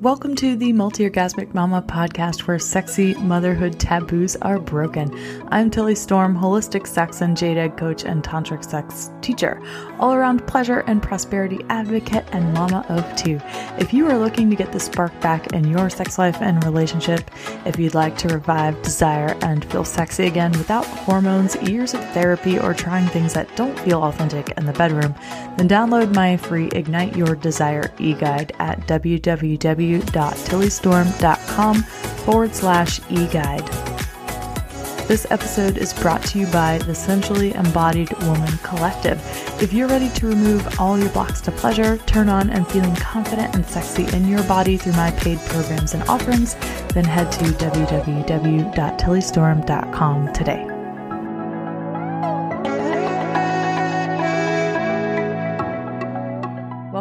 Welcome to the Multi Orgasmic Mama podcast where sexy motherhood taboos are broken. I'm Tilly Storm, holistic sex and jade egg coach and tantric sex teacher, all around pleasure and prosperity advocate, and mama of two. If you are looking to get the spark back in your sex life and relationship, if you'd like to revive desire and feel sexy again without hormones, years of therapy, or trying things that don't feel authentic in the bedroom, then download my free Ignite Your Desire e guide at www www.tillystorm.com forward slash e-guide. This episode is brought to you by the Sensually Embodied Woman Collective. If you're ready to remove all your blocks to pleasure, turn on and feeling confident and sexy in your body through my paid programs and offerings, then head to www.tillystorm.com today.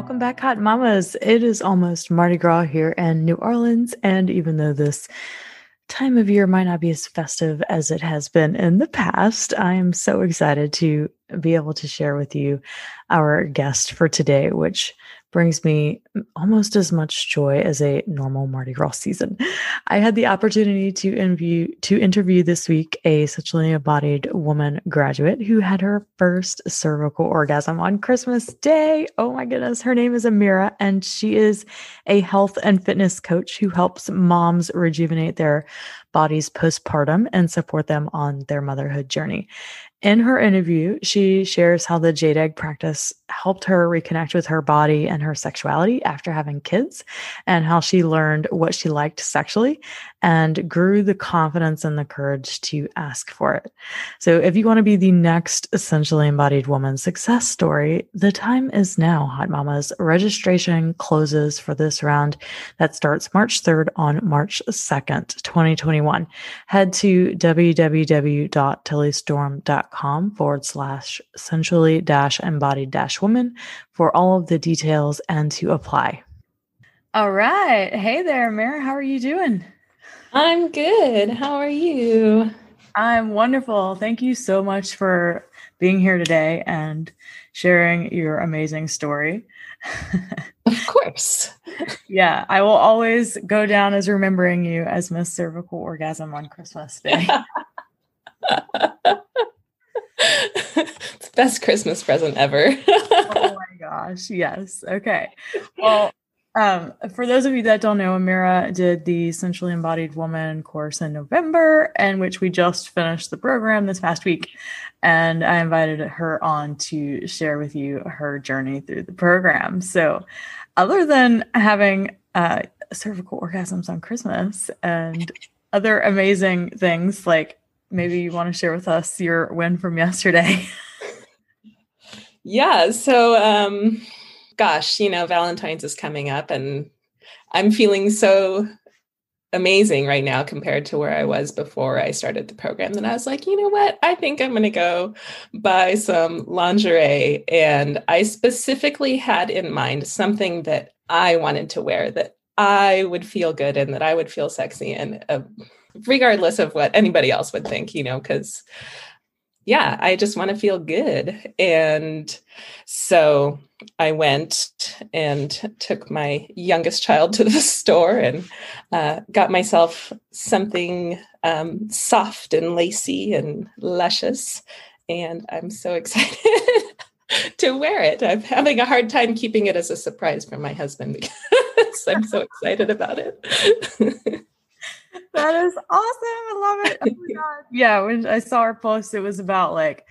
Welcome back, Hot Mamas. It is almost Mardi Gras here in New Orleans. And even though this time of year might not be as festive as it has been in the past, I am so excited to be able to share with you our guest for today, which brings me almost as much joy as a normal Mardi Gras season. I had the opportunity to interview to interview this week a Sensually Embodied Woman graduate who had her first cervical orgasm on Christmas Day. Oh my goodness, her name is Amira and she is a health and fitness coach who helps moms rejuvenate their bodies postpartum and support them on their motherhood journey. In her interview, she shares how the jade egg practice helped her reconnect with her body and her sexuality after having kids, and how she learned what she liked sexually and grew the confidence and the courage to ask for it. So, if you want to be the next Sensually Embodied Woman success story, the time is now, Hot Mamas. Registration closes for this round that starts March 3rd on March 2nd, 2021. Head to www.tillystorm.com com forward slash sensually dash embodied dash woman for all of the details and to apply. All right. Hey there, Mara. How are you doing? I'm good. How are you? I'm wonderful. Thank you so much for being here today and sharing your amazing story. of course. yeah, I will always go down as remembering you as Miss Cervical Orgasm on Christmas Day. it's best Christmas present ever. oh my gosh. Yes. Okay. Well, um, for those of you that don't know, Amira did the Sensually Embodied Woman course in November, in which we just finished the program this past week. And I invited her on to share with you her journey through the program. So, other than having uh, cervical orgasms on Christmas and other amazing things like maybe you want to share with us your win from yesterday. yeah. So, um, gosh, you know, Valentine's is coming up and I'm feeling so amazing right now compared to where I was before I started the program. Then I was like, you know what? I think I'm going to go buy some lingerie. And I specifically had in mind something that I wanted to wear that I would feel good in, that I would feel sexy in. Uh, regardless of what anybody else would think, you know, because yeah, I just want to feel good. And so I went and took my youngest child to the store and uh, got myself something um, soft and lacy and luscious. And I'm so excited to wear it. I'm having a hard time keeping it as a surprise for my husband because I'm so excited about it. That is awesome. I love it. Oh my god. Yeah, when I saw her post, it was about like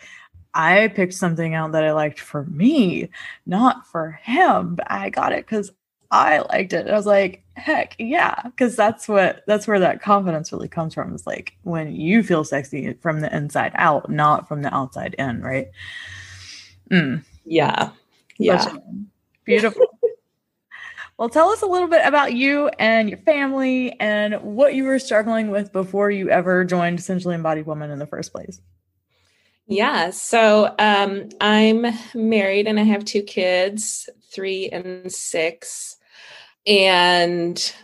I picked something out that I liked for me, not for him. But I got it because I liked it. And I was like, heck yeah, because that's what that's where that confidence really comes from. Is like when you feel sexy from the inside out, not from the outside in, right? Mm. Yeah. Yeah. Beautiful. Well, tell us a little bit about you and your family and what you were struggling with before you ever joined Sensually Embodied Woman in the first place. Yeah, so um, I'm married and I have two kids, three and six. And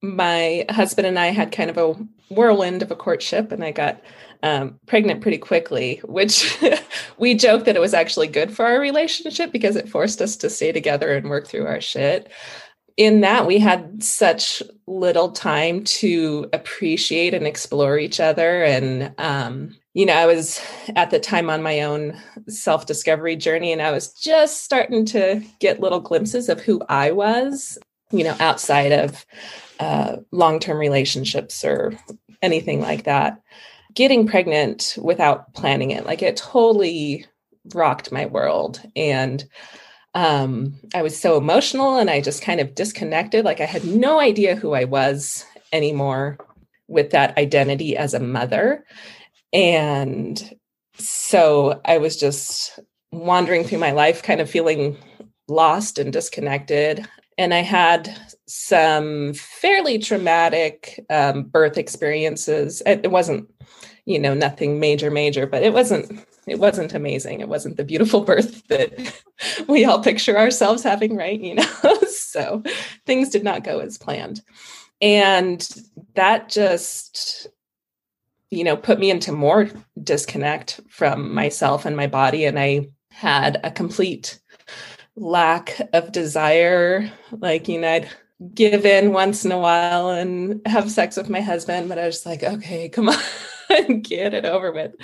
my husband and I had kind of a whirlwind of a courtship, and I got um, pregnant pretty quickly, which we joke that it was actually good for our relationship because it forced us to stay together and work through our shit in that we had such little time to appreciate and explore each other. And um, you know i was at the time on my own self discovery journey and i was just starting to get little glimpses of who i was you know outside of uh, long term relationships or anything like that. Getting pregnant without planning it like it totally rocked my world. And um, I was so emotional and I just kind of disconnected. Like I had no idea who I was anymore with that identity as a mother. And so I was just wandering through my life, kind of feeling lost and disconnected. And I had some fairly traumatic um, birth experiences. It, it wasn't, you know, nothing major, major, but it wasn't it wasn't amazing. It wasn't the beautiful birth that we all picture ourselves having, right? You know, so things did not go as planned. And that just, you know, put me into more disconnect from myself and my body. And I had a complete lack of desire. Like, you know, I'd give in once in a while and have sex with my husband, but I was like, okay, come on, get it over with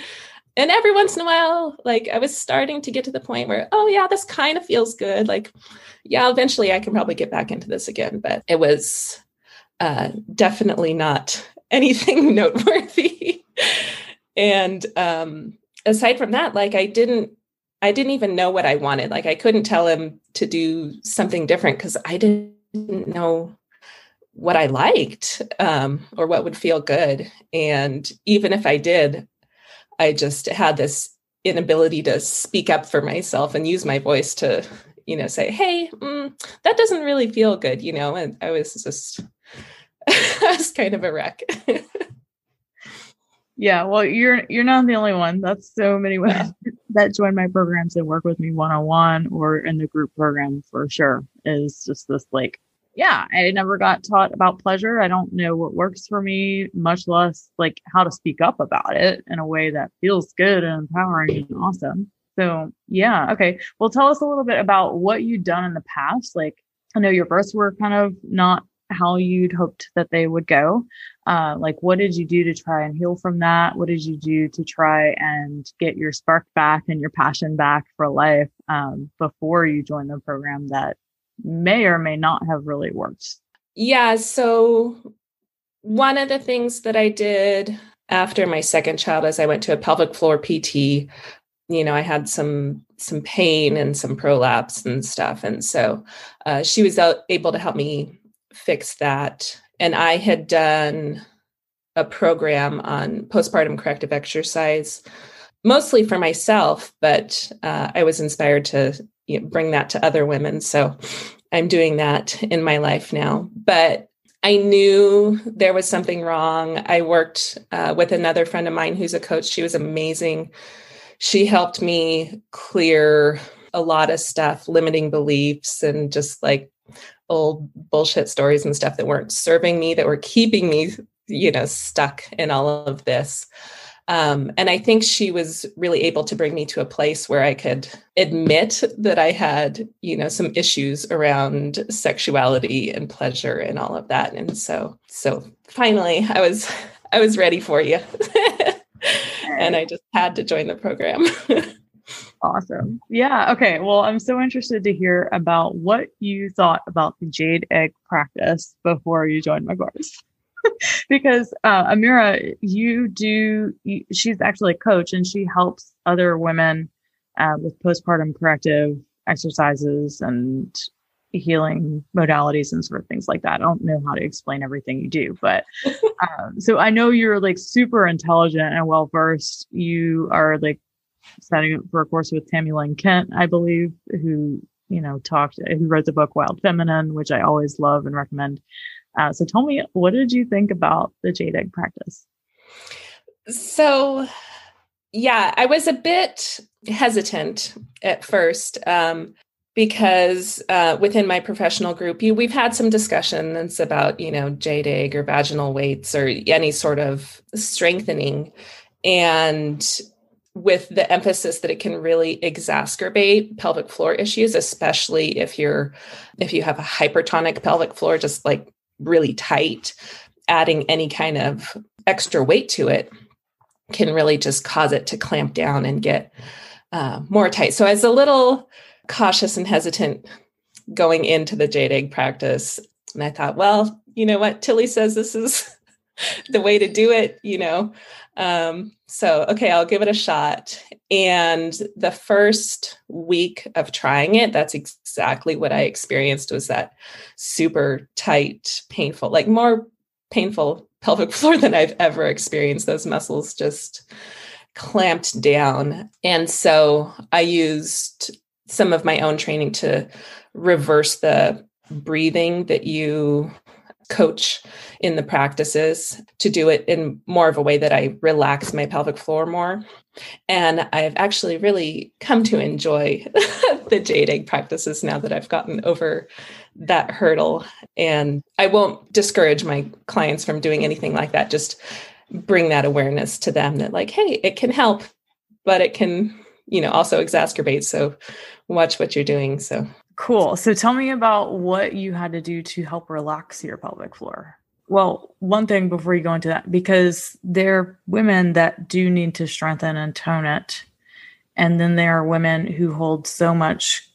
and every once in a while like i was starting to get to the point where oh yeah this kind of feels good. Like yeah eventually i can probably get back into this again but it was uh, definitely not anything noteworthy. And um, aside from that like i didn't i didn't even know what i wanted. Like i couldn't tell him to do something different because i didn't know what i liked um, or what would feel good. And even if i did I just had this inability to speak up for myself and use my voice to, you know, say, hey, mm, that doesn't really feel good, you know, and I was just, I was kind of a wreck. yeah, well, you're you're not the only one. That's so many women that join my programs and work with me one on one or in the group program for sure. Is just this like yeah, I never got taught about pleasure. I don't know what works for me, much less like how to speak up about it in a way that feels good and empowering and awesome. So, yeah, okay. Well, tell us a little bit about what you've done in the past. Like, I know your births were kind of not how you'd hoped that they would go. Uh, like, what did you do to try and heal from that? What did you do to try and get your spark back and your passion back for life um, before you joined the program that may or may not have really worked. Yeah. So, one of the things that I did after my second child is I went to a pelvic floor PT. You know, I had some some pain and some prolapse and stuff, and so uh, she was able to help me fix that. And I had done a program on postpartum corrective exercise, mostly for myself, but uh, I was inspired to you know, bring that to other women. So I'm doing that in my life now. But I knew there was something wrong. I worked uh, with another friend of mine who's a coach. She was amazing. She helped me clear a lot of stuff, limiting beliefs, and just like old bullshit stories and stuff that weren't serving me, that were keeping me, you know, stuck in all of this. Um, and I think she was really able to bring me to a place where I could admit that I had, you know, some issues around sexuality and pleasure and all of that. And so, so finally, I was, I was ready for you, and I just had to join the program. awesome. Yeah. Okay. Well, I'm so interested to hear about what you thought about the jade egg practice before you joined my course. because uh, Amira, you do, you, she's actually a coach and she helps other women uh, with postpartum corrective exercises and healing modalities and sort of things like that. I don't know how to explain everything you do, but um, so I know you're like super intelligent and well versed. You are like setting up for a course with Tami Lynn Kent, I believe, who you know talked, who wrote the book Wild Feminine, which I always love and recommend. Uh, so tell me, what did you think about the jade egg practice? So, yeah, I was a bit hesitant at first um, because uh, within my professional group, you, we've had some discussions about, you know, jade egg or vaginal weights or any sort of strengthening. And with the emphasis that it can really exacerbate pelvic floor issues especially if you're if you have a hypertonic pelvic floor just like really tight adding any kind of extra weight to it can really just cause it to clamp down and get uh, more tight. So i was a little cautious and hesitant going into the jade egg practice and i thought well you know what? Tilly says this is the way to do it you know um, so, okay, I'll give it a shot. And the first week of trying it, that's exactly what I experienced was that super tight, painful, like more painful pelvic floor than I've ever experienced. Those muscles just clamped down. And so I used some of my own training to reverse the breathing that you coach in the practices to do it in more of a way that I relax my pelvic floor more. And I've actually really come to enjoy the jade egg practices now that I've gotten over that hurdle. And I won't discourage my clients from doing anything like that. Just bring that awareness to them that, like, hey, it can help, but it can, you know, also exacerbate. So watch what you're doing. So Cool. So tell me about what you had to do to help relax your pelvic floor. Well, one thing before you go into that, because there are women that do need to strengthen and tone it. And then there are women who hold so much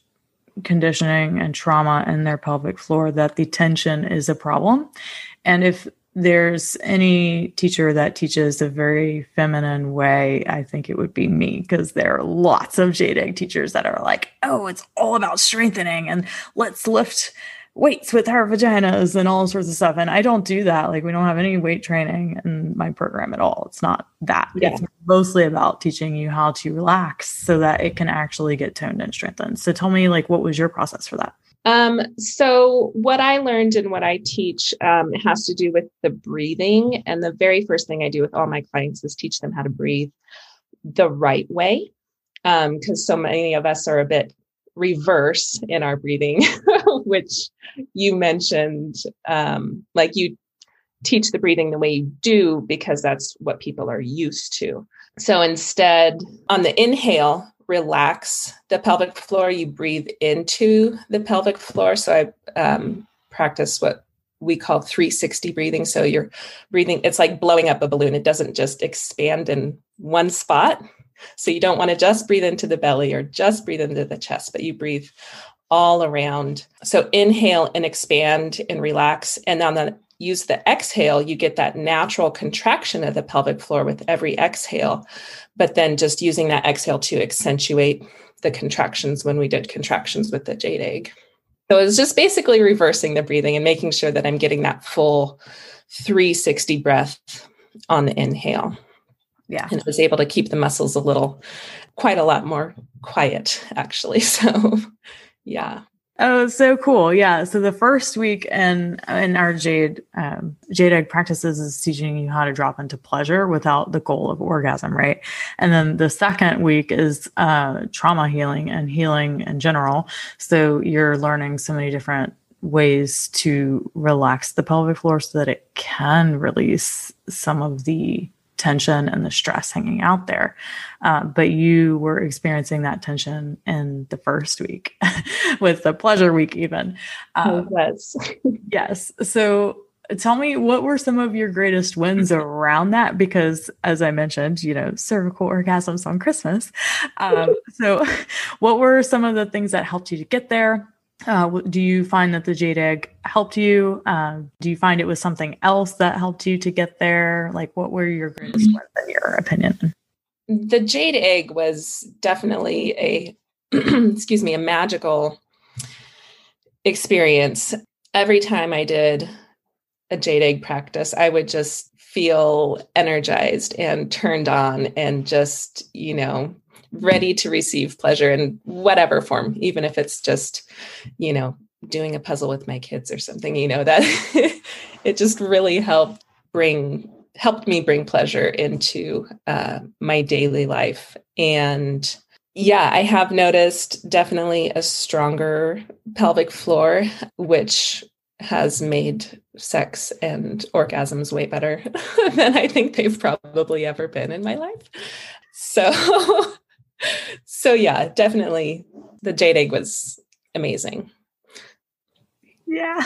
conditioning and trauma in their pelvic floor that the tension is a problem. And if there's any teacher that teaches a very feminine way, I think it would be me because there are lots of jade teachers that are like, oh, it's all about strengthening and let's lift weights with our vaginas and all sorts of stuff. And I don't do that. Like, we don't have any weight training in my program at all. It's not that. Yeah. It's mostly about teaching you how to relax so that it can actually get toned and strengthened. So tell me, like, what was your process for that? Um, so what I learned and what I teach um, has to do with the breathing. And the very first thing I do with all my clients is teach them how to breathe the right way. Because um, so many of us are a bit reverse in our breathing, which you mentioned, um, like you teach the breathing the way you do because that's what people are used to. So instead, on the inhale, relax the pelvic floor, you breathe into the pelvic floor. So I um, practice what we call 360 breathing. So you're breathing, it's like blowing up a balloon. It doesn't just expand in one spot. So you don't want to just breathe into the belly or just breathe into the chest, but you breathe all around. So inhale and expand and relax. And on the use the exhale, you get that natural contraction of the pelvic floor with every exhale, but then just using that exhale to accentuate the contractions when we did contractions with the jade egg. So it was just basically reversing the breathing and making sure that I'm getting that full 360 breath on the inhale. Yeah. And I was able to keep the muscles a little, quite a lot more quiet, actually. So, yeah. Oh, so cool. Yeah. So the first week in in our Jade um, Jade Egg practices is teaching you how to drop into pleasure without the goal of orgasm, right? And then the second week is uh, trauma healing and healing in general. So you're learning so many different ways to relax the pelvic floor so that it can release some of the tension and the stress hanging out there. Uh, but you were experiencing that tension in the first week with the pleasure week, even. Um, yes. yes. So tell me what were some of your greatest wins around that because as i mentioned you know cervical orgasms on christmas um, so what were some of the things that helped you to get there uh, do you find that the jade egg helped you? Uh, do you find it was something else that helped you to get there? Like, what were your greatest wins in your opinion? The jade egg was definitely a, excuse me, a magical experience. Every time I did a jade egg practice, I would just feel energized and turned on and just, you know, ready to receive pleasure in whatever form, even if it's just, you know, doing a puzzle with my kids or something, you know, that it just really helped bring helped me bring pleasure into uh, my daily life. And yeah i have noticed definitely a stronger pelvic floor which has made sex and orgasms way better than i think they've probably ever been in my life. So so yeah, definitely the jade egg was amazing. Yeah.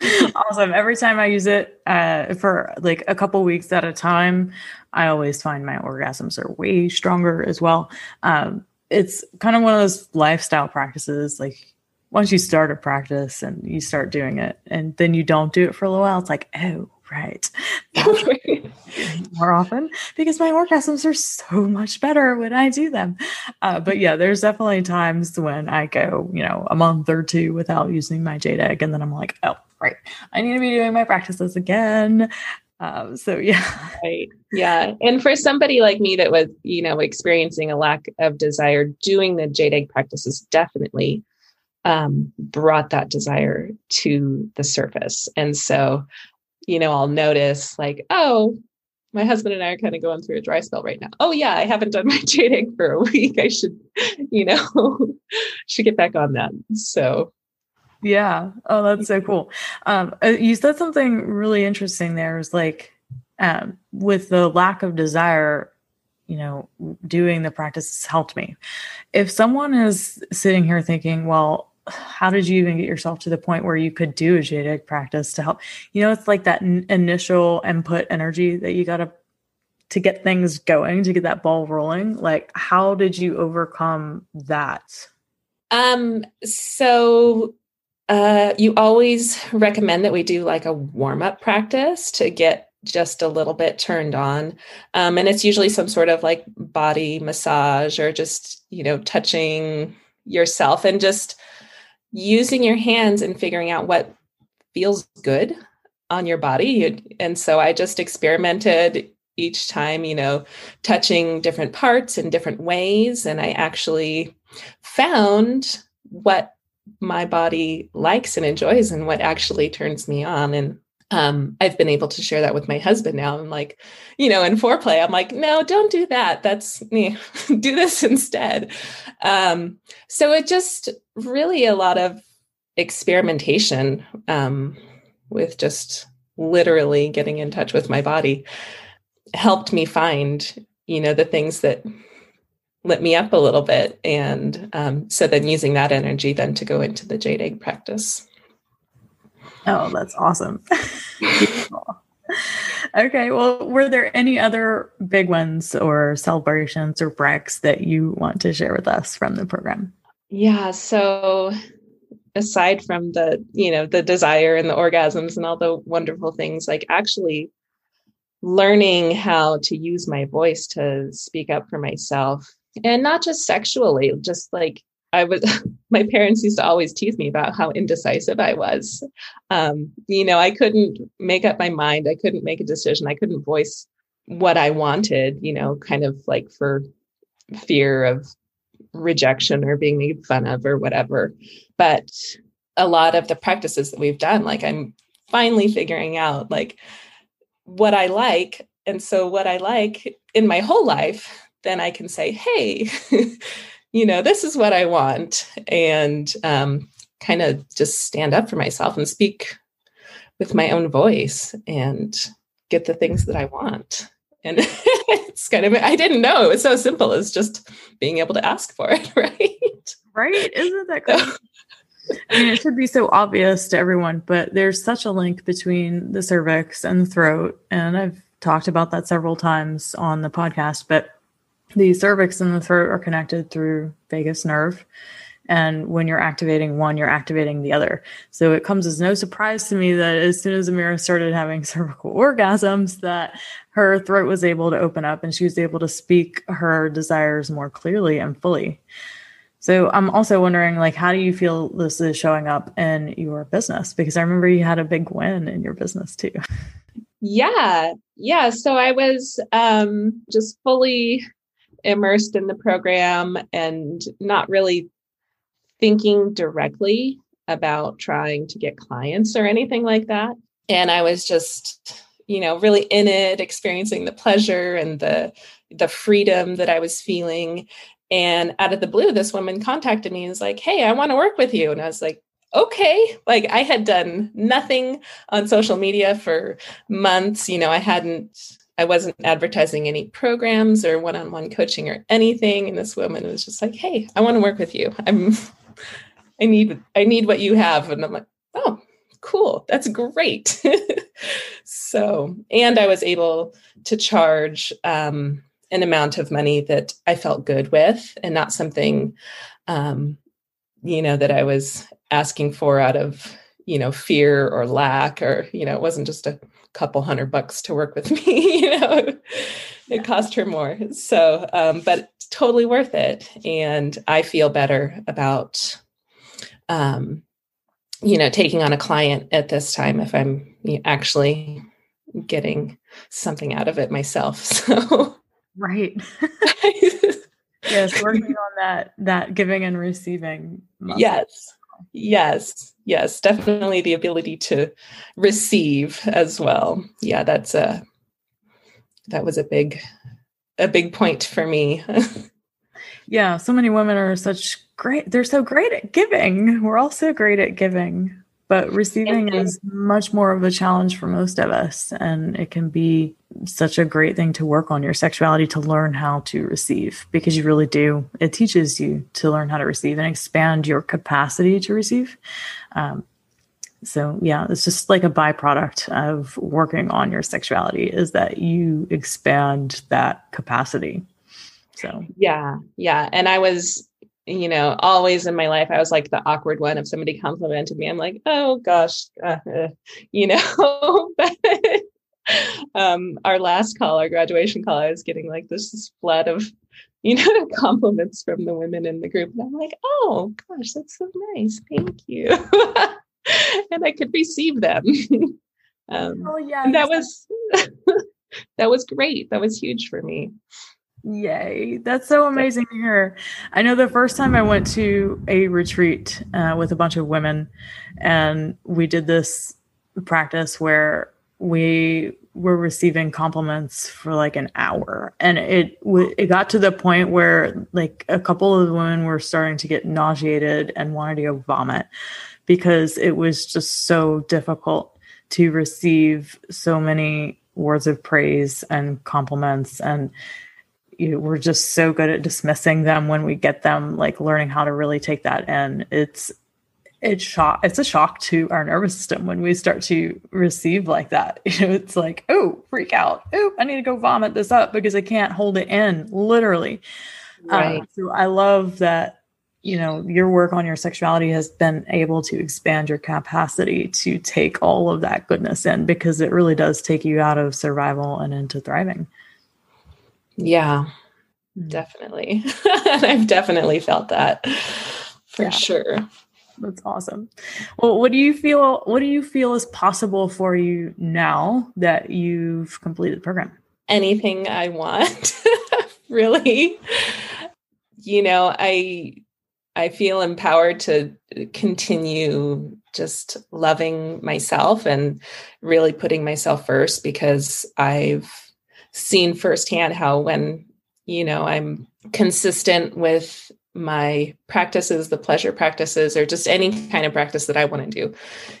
awesome. Every time I use it uh, for like a couple weeks at a time, I always find my orgasms are way stronger as well. Um, it's kind of one of those lifestyle practices. Like once you start a practice and you start doing it, and then you don't do it for a little while, it's like, oh, right. more often because my orgasms are so much better when I do them. Uh, but yeah, there's definitely times when I go, you know, a month or two without using my jade egg, and then I'm like, oh, right, I need to be doing my practices again. Um, so yeah, right, yeah. And for somebody like me that was, you know, experiencing a lack of desire, doing the jade egg practices definitely um, brought that desire to the surface. And so you know, I'll notice like, oh, my husband and I are kind of going through a dry spell right now. Oh yeah, I haven't done my jade for a week. I should, you know, should get back on that. So yeah. Oh, that's so cool. Um, uh, you said something really interesting there is like um, with the lack of desire, you know, doing the practices helped me. If someone is sitting here thinking, well, how did you even get yourself to the point where you could do a jade practice to help? You know it's like that n- initial input energy that you got to to get things going to get that ball rolling. Like how did you overcome that? Um so uh you always recommend that we do like a warm up practice to get just a little bit turned on. Um and it's usually some sort of like body massage or just you know touching yourself and just using your hands and figuring out what feels good on your body. And so I just experimented each time, you know, touching different parts in different ways. And I actually found what my body likes and enjoys and what actually turns me on. And um, I've been able to share that with my husband now. I'm like, you know, in foreplay, I'm like, no, don't do that. That's me. do this instead. Um, so it just really a lot of experimentation um, with just literally getting in touch with my body helped me find, you know, the things that lit me up a little bit. And um, so then using that energy then to go into the jade egg practice. Oh, that's awesome. okay. Well, were there any other big ones or celebrations or breaks that you want to share with us from the program? Yeah. So aside from the, you know, the desire and the orgasms and all the wonderful things, like actually learning how to use my voice to speak up for myself and not just sexually, just like I was, my parents used to always tease me about how indecisive I was. Um, you know, I couldn't make up my mind. I couldn't make a decision. I couldn't voice what I wanted, you know, kind of like for fear of rejection or being made fun of or whatever. But a lot of the practices that we've done, like I'm finally figuring out like what I like. And so what I like in my whole life, then I can say, hey, you know, this is what I want, and um, kind of just stand up for myself and speak with my own voice and get the things that I want. And it's kind of, I didn't know it was so simple as just being able to ask for it, right? Right? Isn't that? I mean, it should be so obvious to everyone, but there's such a link between the cervix and the throat. And I've talked about that several times on the podcast, but the cervix and the throat are connected through vagus nerve. And when you're activating one, you're activating the other. So it comes as no surprise to me that as soon as Amira started having cervical orgasms, that her throat was able to open up and she was able to speak her desires more clearly and fully. So I'm also wondering, like, how do you feel this is showing up in your business? Because I remember you had a big win in your business too. Yeah, yeah. So I was um, just fully immersed in the program and not really thinking directly about trying to get clients or anything like that. And I was just, you know, really in it, experiencing the pleasure and the the freedom that I was feeling. And out of the blue, this woman contacted me and was like, Hey, I want to work with you. And I was like, okay like i had done nothing on social media for months you know i hadn't I wasn't advertising any programs or one-on-one coaching or anything. And this woman was just like, "Hey, I want to work with you. I'm, I need, I need what you have." And I'm like, "Oh, cool. That's great." so, and I was able to charge um, an amount of money that I felt good with, and not something, um, you know, that I was asking for out of you know fear or lack or you know it wasn't just a couple hundred bucks to work with me you know? It cost her more. So um, but totally worth it. And i feel better about um, you know taking on a client at this time if i'm actually getting something out of it myself. So right. Yes working on that that giving and receiving muscle. yes yes yes definitely the ability to receive as well. Yeah that's a that was a big a big point for me. Yeah so many women are such great they're so great at giving. We're all so great at giving but receiving is much more of a challenge for most of us and it can be such a great thing to work on your sexuality to learn how to receive because you really do. It teaches you to learn how to receive and expand your capacity to receive. Um, so yeah it's just like a byproduct of working on your sexuality is that you expand that capacity. So yeah yeah and i was you know, always in my life, I was like the awkward one. If somebody complimented me, I'm like, oh gosh, uh, uh, you know. but um, our last call, our graduation call, I was getting like this flood of, you know, compliments from the women in the group, and I'm like, oh gosh, that's so nice, thank you, and I could receive them. um, oh yeah, that was that was great. That was huge for me. Yay. That's so amazing to hear. I know the first time I went to a retreat uh, with a bunch of women, and we did this practice where we were receiving compliments for like an hour and it it got to the point where like a couple of the women were starting to get nauseated and wanted to go vomit because it was just so difficult to receive so many words of praise and compliments and you we're just so good at dismissing them when we get them like learning how to really take that in. It's it's shock it's a shock to our nervous system when we start to receive like that. You know it's like oh freak out. Oh i need to go vomit this up because i can't hold it in literally. Right. um, so i love that you know your work on your sexuality has been able to expand your capacity to take all of that goodness in because it really does take you out of survival and into thriving yeah, mm-hmm. definitely. and I've definitely felt that for yeah. sure. That's awesome. Well, what do you feel what do you feel is possible for you now that you've completed the program? Anything I want. really. You know, I I feel empowered to continue just loving myself and really putting myself first because I've seen firsthand how when you know i'm consistent with my practices the pleasure practices or just any kind of practice that i want to do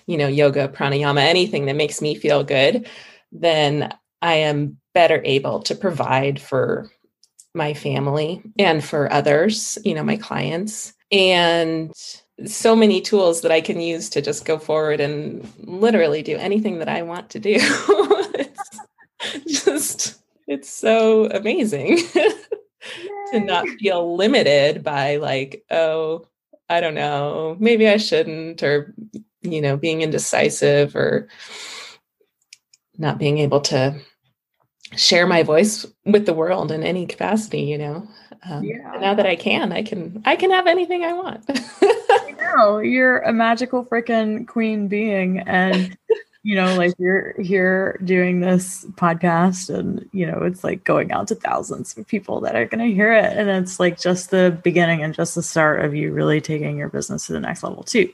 you know yoga pranayama anything that makes me feel good then i am better able to provide for my family and for others you know my clients. And so many tools that i can use to just go forward and literally do anything that i want to do. It's just it's so amazing to not feel limited by like oh i don't know maybe i shouldn't or you know being indecisive or not being able to share my voice with the world in any capacity you know? Um, yeah. now that i can i can i can have anything i want. I know you're a magical freaking queen being and you know, like you're here doing this podcast and, you know, it's like going out to thousands of people that are going to hear it. And it's like just the beginning and just the start of you really taking your business to the next level, too.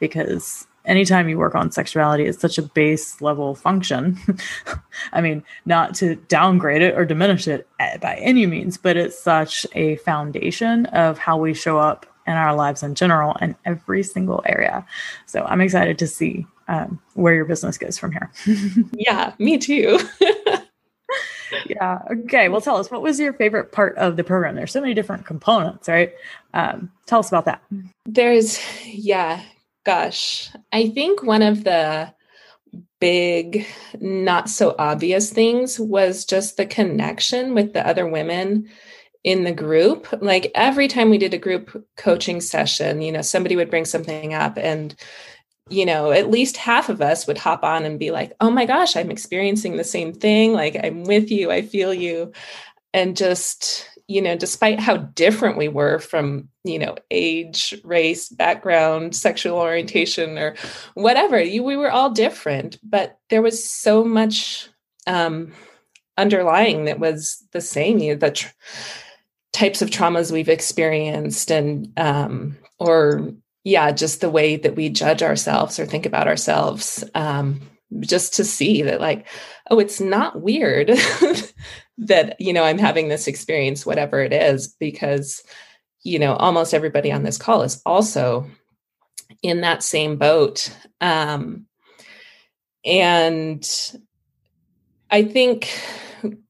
Because anytime you work on sexuality, it's such a base level function. I mean, not to downgrade it or diminish it by any means, but it's such a foundation of how we show up in our lives in general in every single area. So I'm excited to see um, where your business goes from here. yeah, me too. yeah. Okay. Well, tell us what was your favorite part of the program? There's so many different components, right? Um, tell us about that. There's, yeah, gosh, I think one of the big, not so obvious things was just the connection with the other women in the group. Like every time we did a group coaching session, you know, somebody would bring something up and you know, at least half of us would hop on and be like, oh my gosh, I'm experiencing the same thing. Like, I'm with you, I feel you. And just, you know, despite how different we were from, you know, age, race, background, sexual orientation, or whatever, you, we were all different, but there was so much um, underlying that was the same. You know, the tr- types of traumas we've experienced, and um, or yeah, just the way that we judge ourselves or think about ourselves. Um, just to see that like oh it's not weird that you know i'm having this experience whatever it is because you know almost everybody on this call is also in that same boat um and i think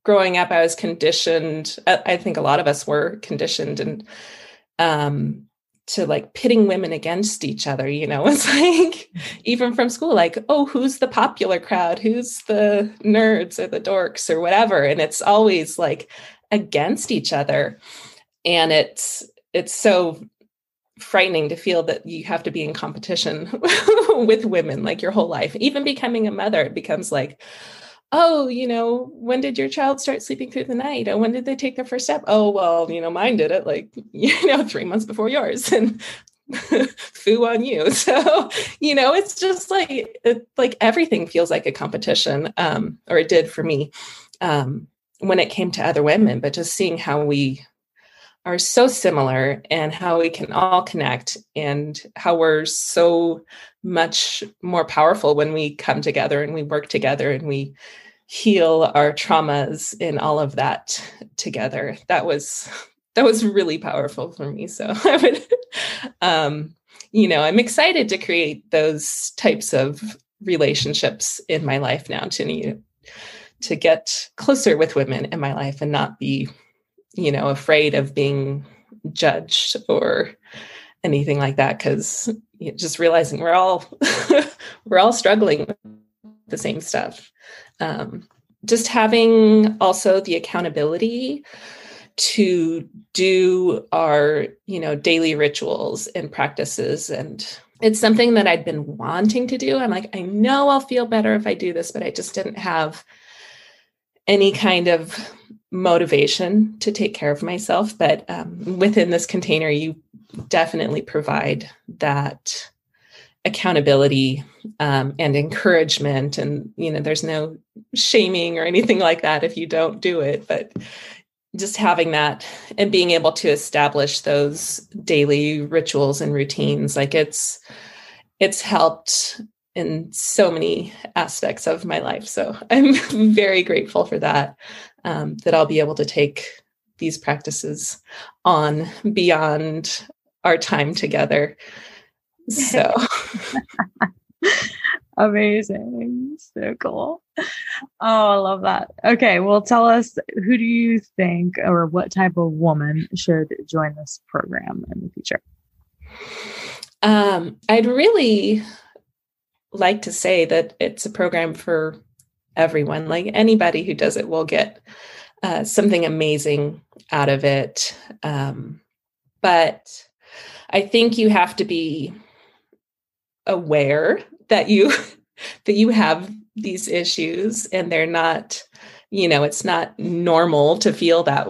growing up i was conditioned i think a lot of us were conditioned and um to like pitting women against each other you know? It's like even from school like oh who's the popular crowd? Who's the nerds or the dorks or whatever? And it's always like against each other. And it's it's so frightening to feel that you have to be in competition with women like your whole life. Even becoming a mother it becomes like oh, you know, when did your child start sleeping through the night? Oh, when did they take their first step? Oh, well, you know, mine did it like, you know, three months before yours. And foo on you. So, you know, it's just like it, like everything feels like a competition. Um, or it did for me um when it came to other women, but just seeing how we are so similar and how we can all connect and how we're so much more powerful when we come together and we work together and we heal our traumas and all of that together. That was that was really powerful for me. So i would um you know i'm excited to create those types of relationships in my life now to to get closer with women in my life and not be you know afraid of being judged or anything like that because just realizing we're all we're all struggling with the same stuff. Um, just having also the accountability to do our you know daily rituals and practices and it's something that i'd been wanting to do. I'm like i know i'll feel better if i do this but i just didn't have any kind of motivation to take care of myself but um, within this container you definitely provide that accountability um, and encouragement. And you know there's no shaming or anything like that if you don't do it but just having that and being able to establish those daily rituals and routines like it's it's helped in so many aspects of my life. So i'm very grateful for that um, that i'll be able to take these practices on beyond our time together. So amazing. So cool. Oh, I love that. Okay, well, tell us who do you think or what type of woman should join this program in the future? Um, I'd really like to say that it's a program for everyone. Like anybody who does it will get uh, something amazing out of it. Um, but I think you have to be aware that you that you have these issues and they're not you know it's not normal to feel that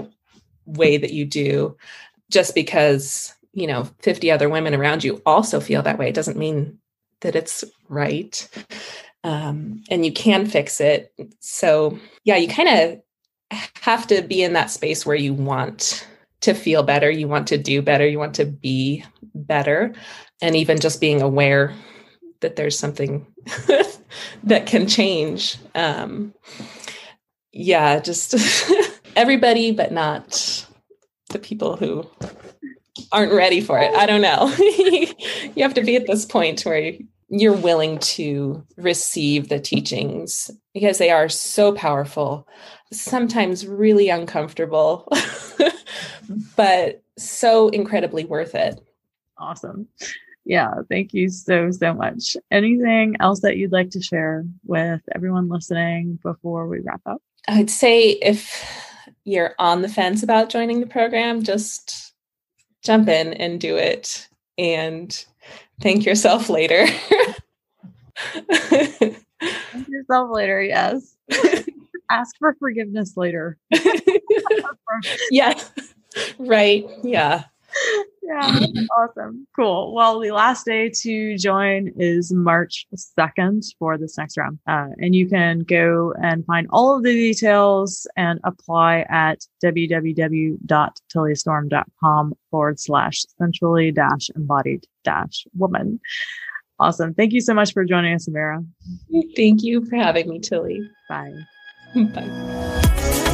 way that you do just because you know 50 other women around you also feel that way it doesn't mean that it's right um, and you can fix it so yeah you kind of have to be in that space where you want to feel better, you want to do better, you want to be better. And even just being aware that there's something that can change. Um, yeah, just everybody, but not the people who aren't ready for it. I don't know. you have to be at this point where you're willing to receive the teachings because they are so powerful, sometimes really uncomfortable, but so incredibly worth it. Awesome. Yeah, thank you so, so much. Anything else that you'd like to share with everyone listening before we wrap up? I'd say if you're on the fence about joining the program, just jump in and do it and thank yourself later. thank yourself later, yes. Ask for forgiveness later. yes. Right. Yeah yeah, awesome. Cool. Well, the last day to join is March 2nd for this next round. Uh, and you can go and find all of the details and apply at www.tillystorm.com forward slash sensually dash embodied dash woman. Awesome. Thank you so much for joining us, Amira. Thank you for having me, Tilly. Bye. Bye.